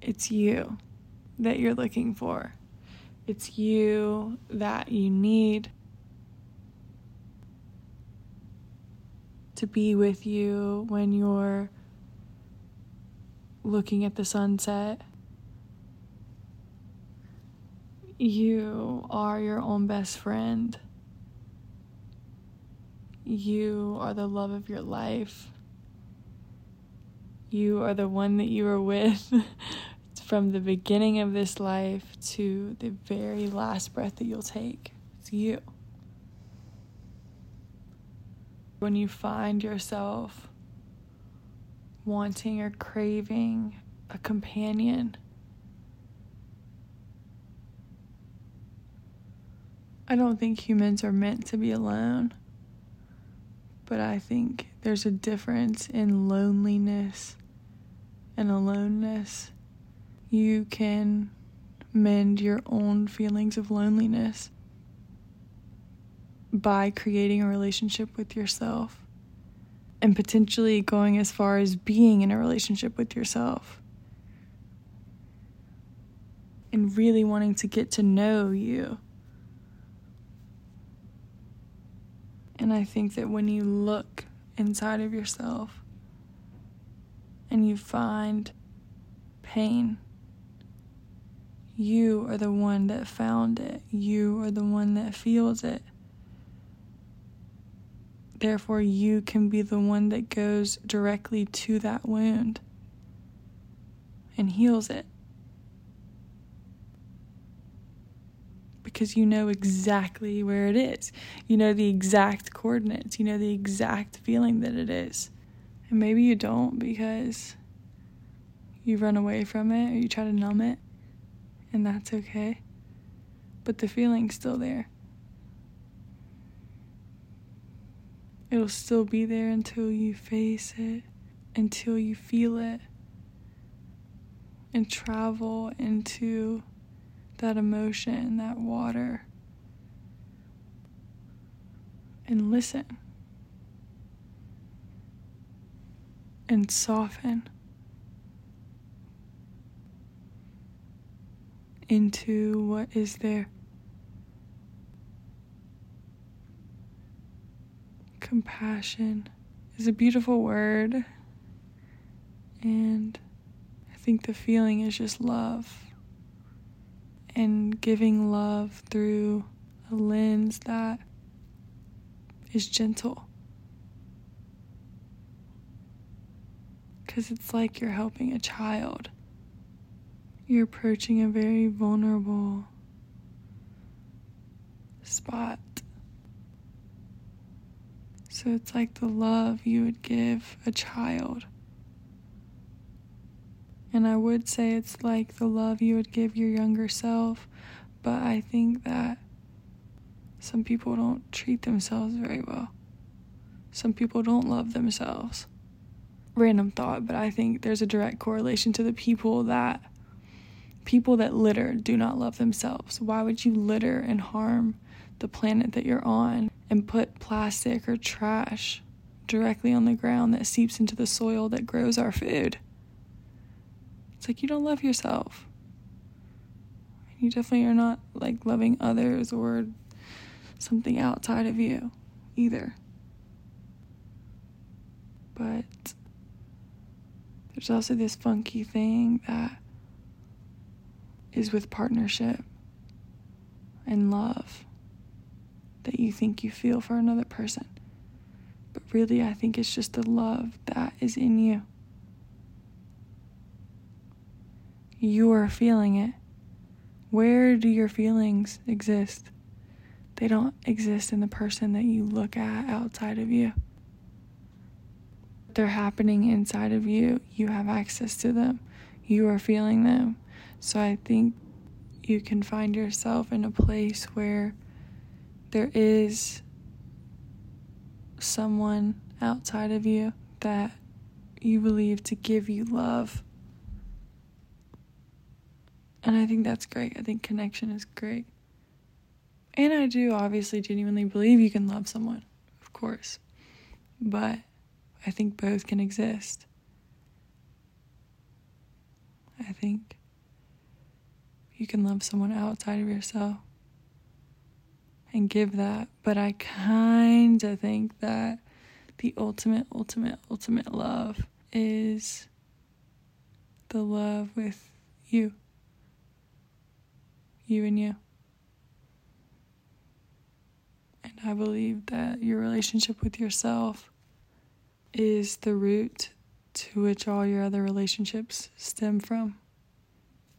it's you that you're looking for. It's you that you need to be with you when you're looking at the sunset. You are your own best friend. You are the love of your life. You are the one that you are with from the beginning of this life to the very last breath that you'll take. It's you when you find yourself wanting or craving a companion. I don't think humans are meant to be alone, but I think there's a difference in loneliness and aloneness. You can mend your own feelings of loneliness by creating a relationship with yourself and potentially going as far as being in a relationship with yourself and really wanting to get to know you. And I think that when you look inside of yourself and you find pain, you are the one that found it. You are the one that feels it. Therefore, you can be the one that goes directly to that wound and heals it. Because you know exactly where it is. You know the exact coordinates. You know the exact feeling that it is. And maybe you don't because you run away from it or you try to numb it, and that's okay. But the feeling's still there. It'll still be there until you face it, until you feel it, and travel into that emotion, that water, and listen and soften into what is there. compassion is a beautiful word. And I think the feeling is just love. And giving love through a lens that is gentle. Because it's like you're helping a child. You're approaching a very vulnerable spot. So it's like the love you would give a child. And I would say it's like the love you would give your younger self, but I think that some people don't treat themselves very well. Some people don't love themselves. Random thought, but I think there's a direct correlation to the people that people that litter do not love themselves. Why would you litter and harm the planet that you're on and put plastic or trash directly on the ground that seeps into the soil that grows our food. It's like you don't love yourself. You definitely are not like loving others or something outside of you either. But there's also this funky thing that is with partnership and love that you think you feel for another person. But really, I think it's just the love that is in you. You are feeling it. Where do your feelings exist? They don't exist in the person that you look at outside of you. They're happening inside of you. You have access to them. You are feeling them. So I think you can find yourself in a place where there is someone outside of you that you believe to give you love. And I think that's great. I think connection is great. And I do obviously genuinely believe you can love someone, of course. But I think both can exist. I think. You can love someone outside of yourself and give that, but I kind of think that the ultimate, ultimate, ultimate love is the love with you. You and you. And I believe that your relationship with yourself is the root to which all your other relationships stem from.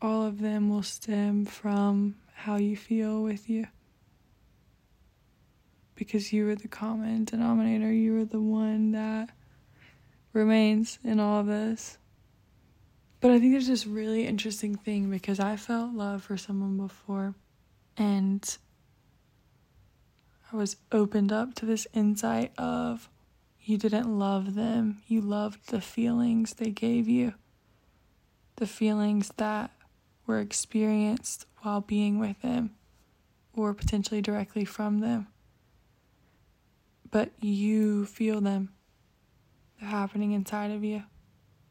All of them will stem from how you feel with you. Because you are the common denominator, you are the one that remains in all of this. But I think there's this really interesting thing because I felt love for someone before and I was opened up to this insight of you didn't love them, you loved the feelings they gave you, the feelings that were experienced while being with them or potentially directly from them. But you feel them. They're happening inside of you.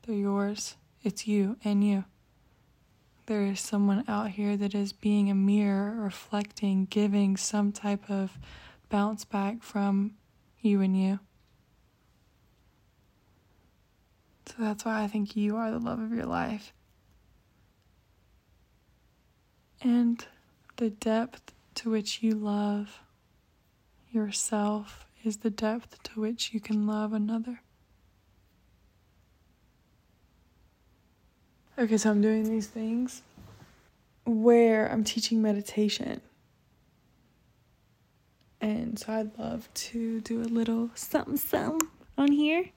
They're yours. It's you and you. There is someone out here that is being a mirror, reflecting, giving some type of bounce back from you and you. So that's why I think you are the love of your life. And the depth to which you love yourself is the depth to which you can love another. Okay, so I'm doing these things where I'm teaching meditation. And so I'd love to do a little something something on here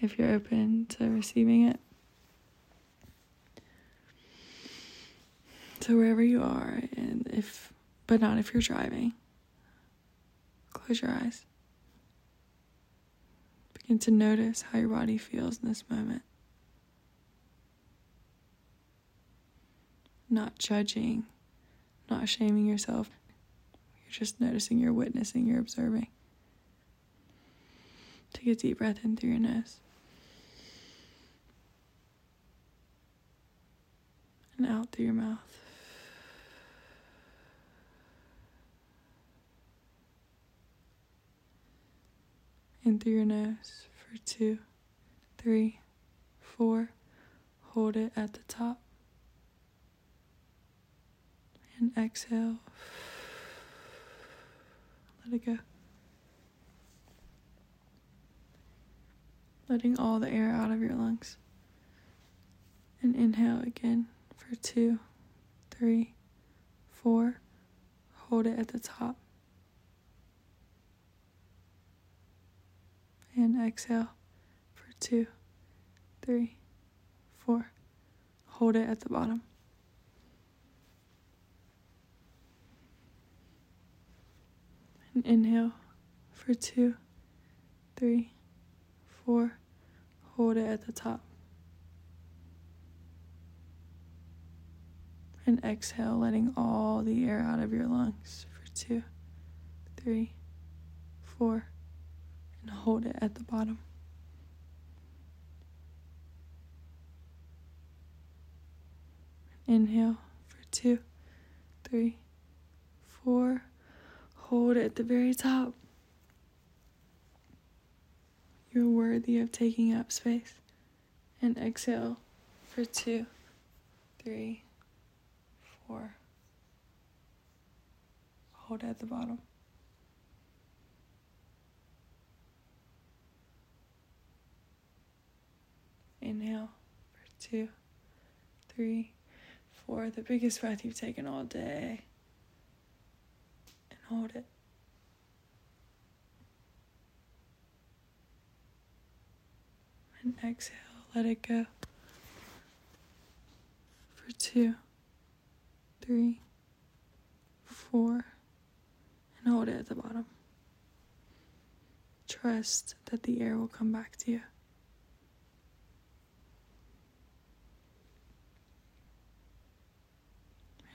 if you're open to receiving it. So wherever you are and if but not if you're driving. Close your eyes. Begin to notice how your body feels in this moment. not judging, not shaming yourself. You're just noticing, you're witnessing, you're observing. Take a deep breath in through your nose. Out through your mouth. In through your nose for two, three, four. Hold it at the top and exhale. Let it go. Letting all the air out of your lungs. And inhale again for two, three, four. Hold it at the top. And exhale for two, three, four. Hold it at the bottom. and inhale for two, three, four. Hold it at the top. And exhale, letting all the air out of your lungs for two, three, four, and hold it at the bottom. Inhale for two, three, four hold it at the very top. You're worthy of taking up space. And exhale for two, three, four. Hold at the bottom. Inhale for two, three, four. The biggest breath you've taken all day And hold it. And exhale, let it go. For two, three, four, and hold it at the bottom. Trust that the air will come back to you.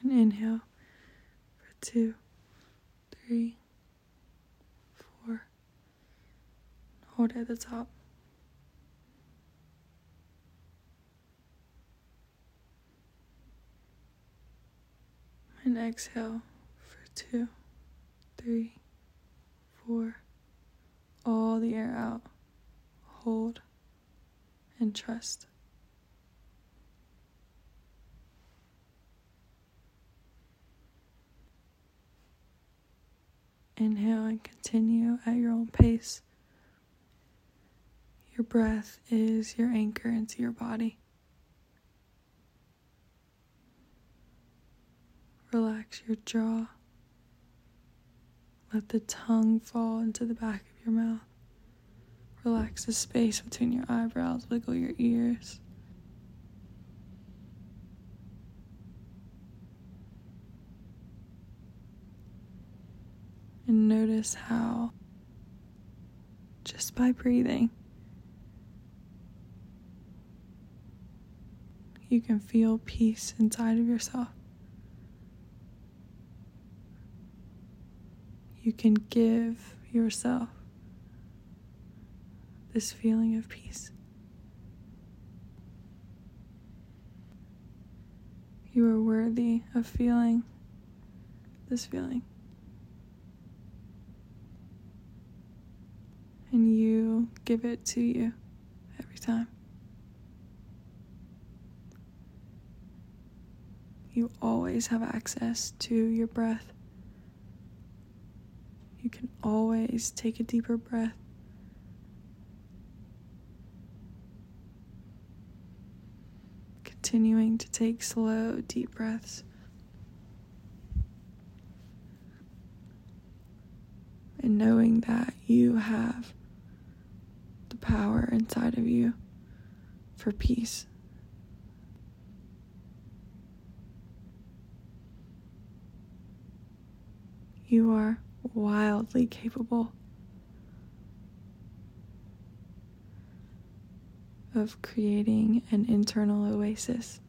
And inhale for two, three, four. Hold it at the top. And exhale for two, three, four. All the air out. Hold and trust. Inhale and continue at your own pace. Your breath is your anchor into your body. Your jaw. Let the tongue fall into the back of your mouth. Relax the space between your eyebrows, wiggle your ears. And notice how, just by breathing, you can feel peace inside of yourself. You can give yourself this feeling of peace. You are worthy of feeling this feeling. And you give it to you every time. You always have access to your breath. You can always take a deeper breath. Continuing to take slow, deep breaths. And knowing that you have the power inside of you for peace. You are wildly capable of creating an internal oasis.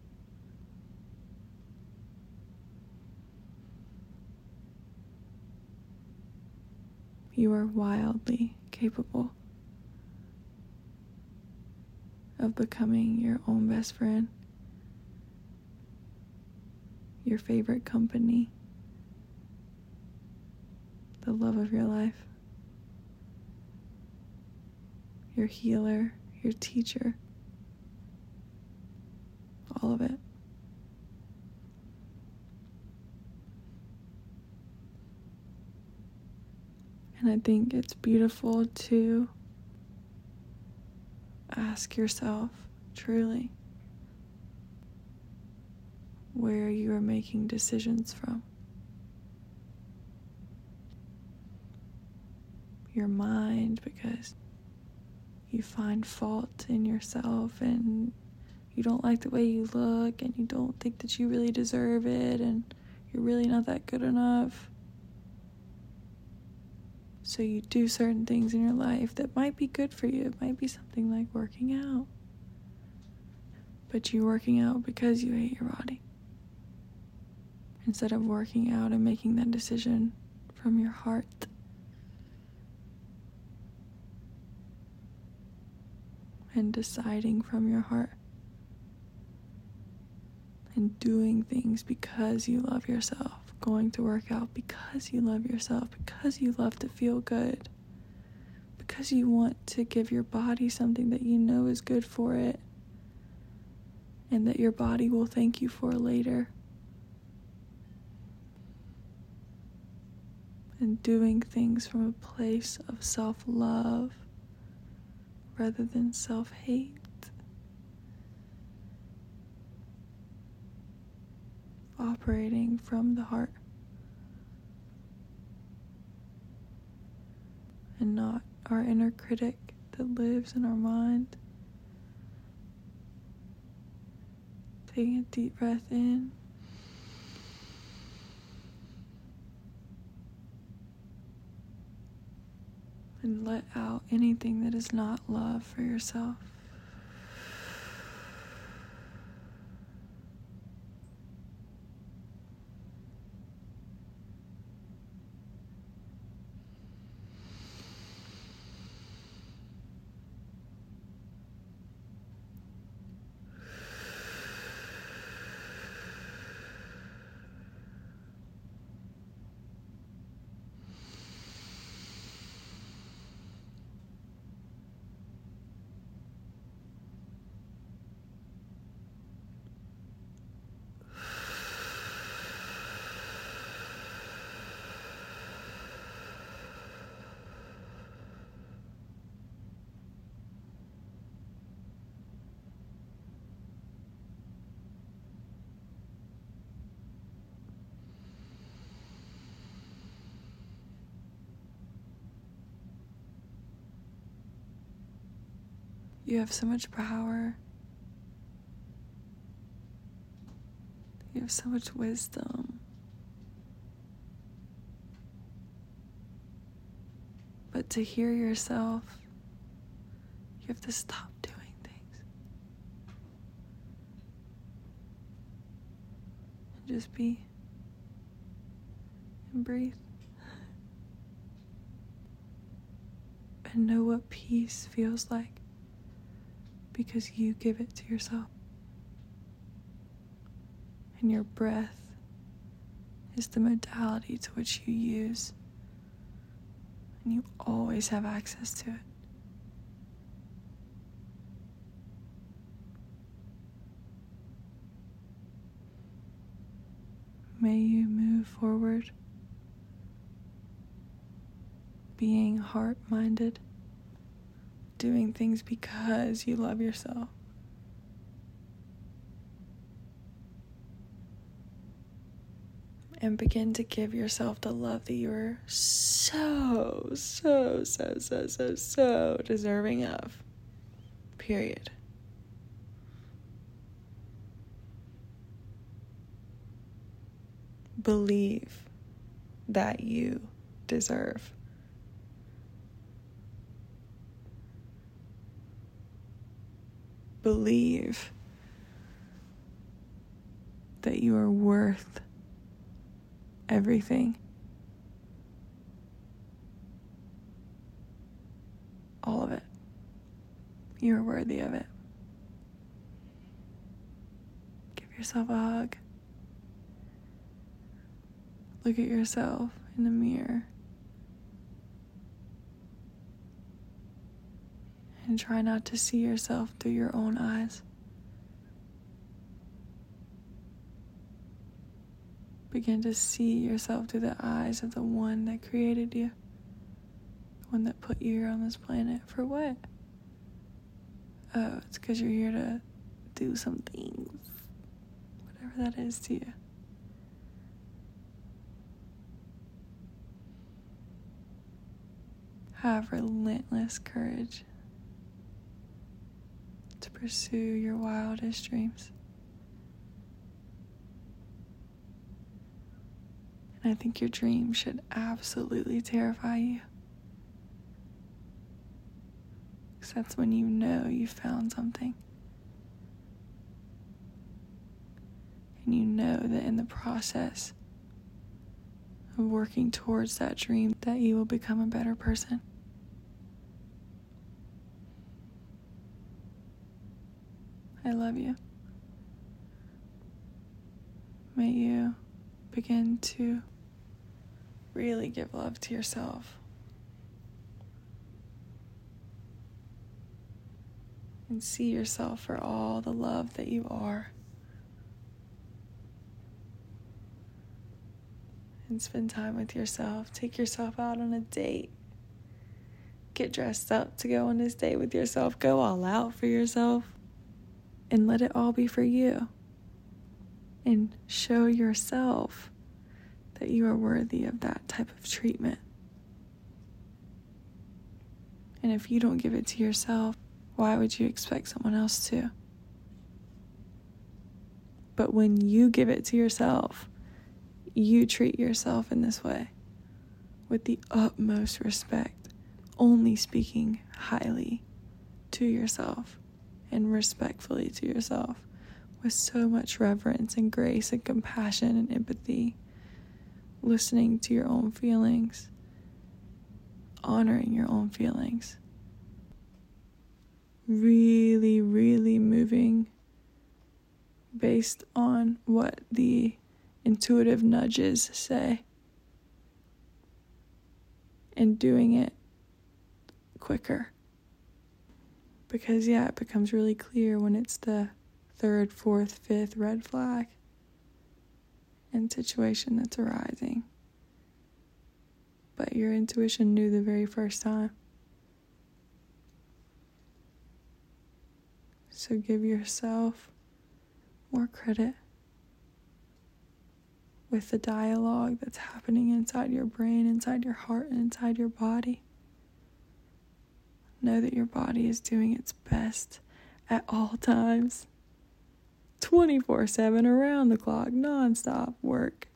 You are wildly capable of becoming your own best friend, your favorite company the love of your life, your healer, your teacher, all of it. And I think it's beautiful to ask yourself truly where you are making decisions from. Your mind because you find fault in yourself and you don't like the way you look and you don't think that you really deserve it and you're really not that good enough. So you do certain things in your life that might be good for you. It might be something like working out. But you're working out because you hate your body. Instead of working out and making that decision from your heart. And deciding from your heart and doing things because you love yourself, going to work out because you love yourself, because you love to feel good, because you want to give your body something that you know is good for it and that your body will thank you for later. And doing things from a place of self love rather than self hate. Operating from the heart and not our inner critic that lives in our mind. Taking a deep breath in. Let out anything that is not love for yourself. You have so much power. You have so much wisdom. But to hear yourself, you have to stop doing things. And just be and breathe. And know what peace feels like because you give it to yourself. And your breath is the modality to which you use. And you always have access to it. May you move forward being heart minded, doing things because you love yourself. And begin to give yourself the love that you're so, so, so, so, so, so deserving of. Period. Believe that you deserve. Believe that you are worth everything. All of it. You are worthy of it. Give yourself a hug. Look at yourself in the mirror. And try not to see yourself through your own eyes. Begin to see yourself through the eyes of the one that created you, the one that put you here on this planet. For what? Oh, it's because you're here to do some things, whatever that is to you. Have relentless courage pursue your wildest dreams. And I think your dream should absolutely terrify you. Because that's when you know you found something. And you know that in the process of working towards that dream that you will become a better person. Love you. May you begin to really give love to yourself. And see yourself for all the love that you are. And spend time with yourself. Take yourself out on a date. Get dressed up to go on this date with yourself. Go all out for yourself and let it all be for you. And show yourself that you are worthy of that type of treatment. And if you don't give it to yourself, why would you expect someone else to? But when you give it to yourself, you treat yourself in this way with the utmost respect, only speaking highly to yourself and respectfully to yourself with so much reverence and grace and compassion and empathy, listening to your own feelings, honoring your own feelings. Really, really moving based on what the intuitive nudges say and doing it quicker because, yeah, it becomes really clear when it's the third, fourth, fifth red flag and situation that's arising. But your intuition knew the very first time. So give yourself more credit with the dialogue that's happening inside your brain, inside your heart, and inside your body Know that your body is doing its best at all times. 24 7 around the clock, nonstop work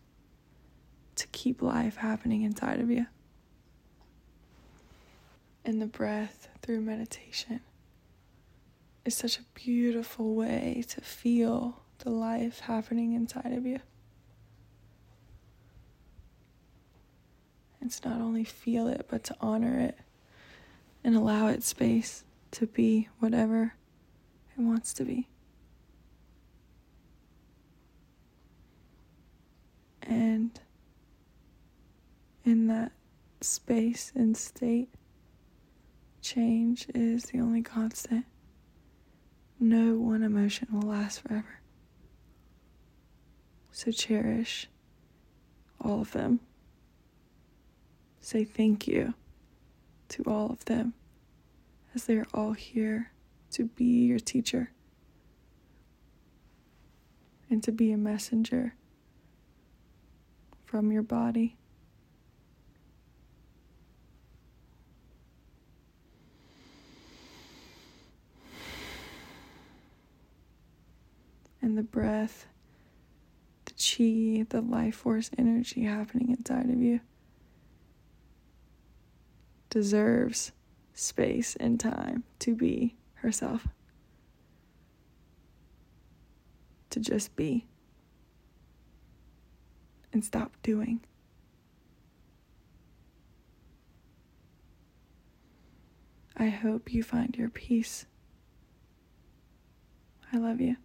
to keep life happening inside of you. And the breath through meditation is such a beautiful way to feel the life happening inside of you. And to not only feel it, but to honor it and allow it space to be whatever it wants to be. And in that space and state, change is the only constant. No one emotion will last forever. So cherish all of them. Say thank you to all of them as they are all here to be your teacher and to be a messenger from your body. And the breath, the chi, the life force energy happening inside of you deserves space and time to be herself. To just be and stop doing. I hope you find your peace. I love you.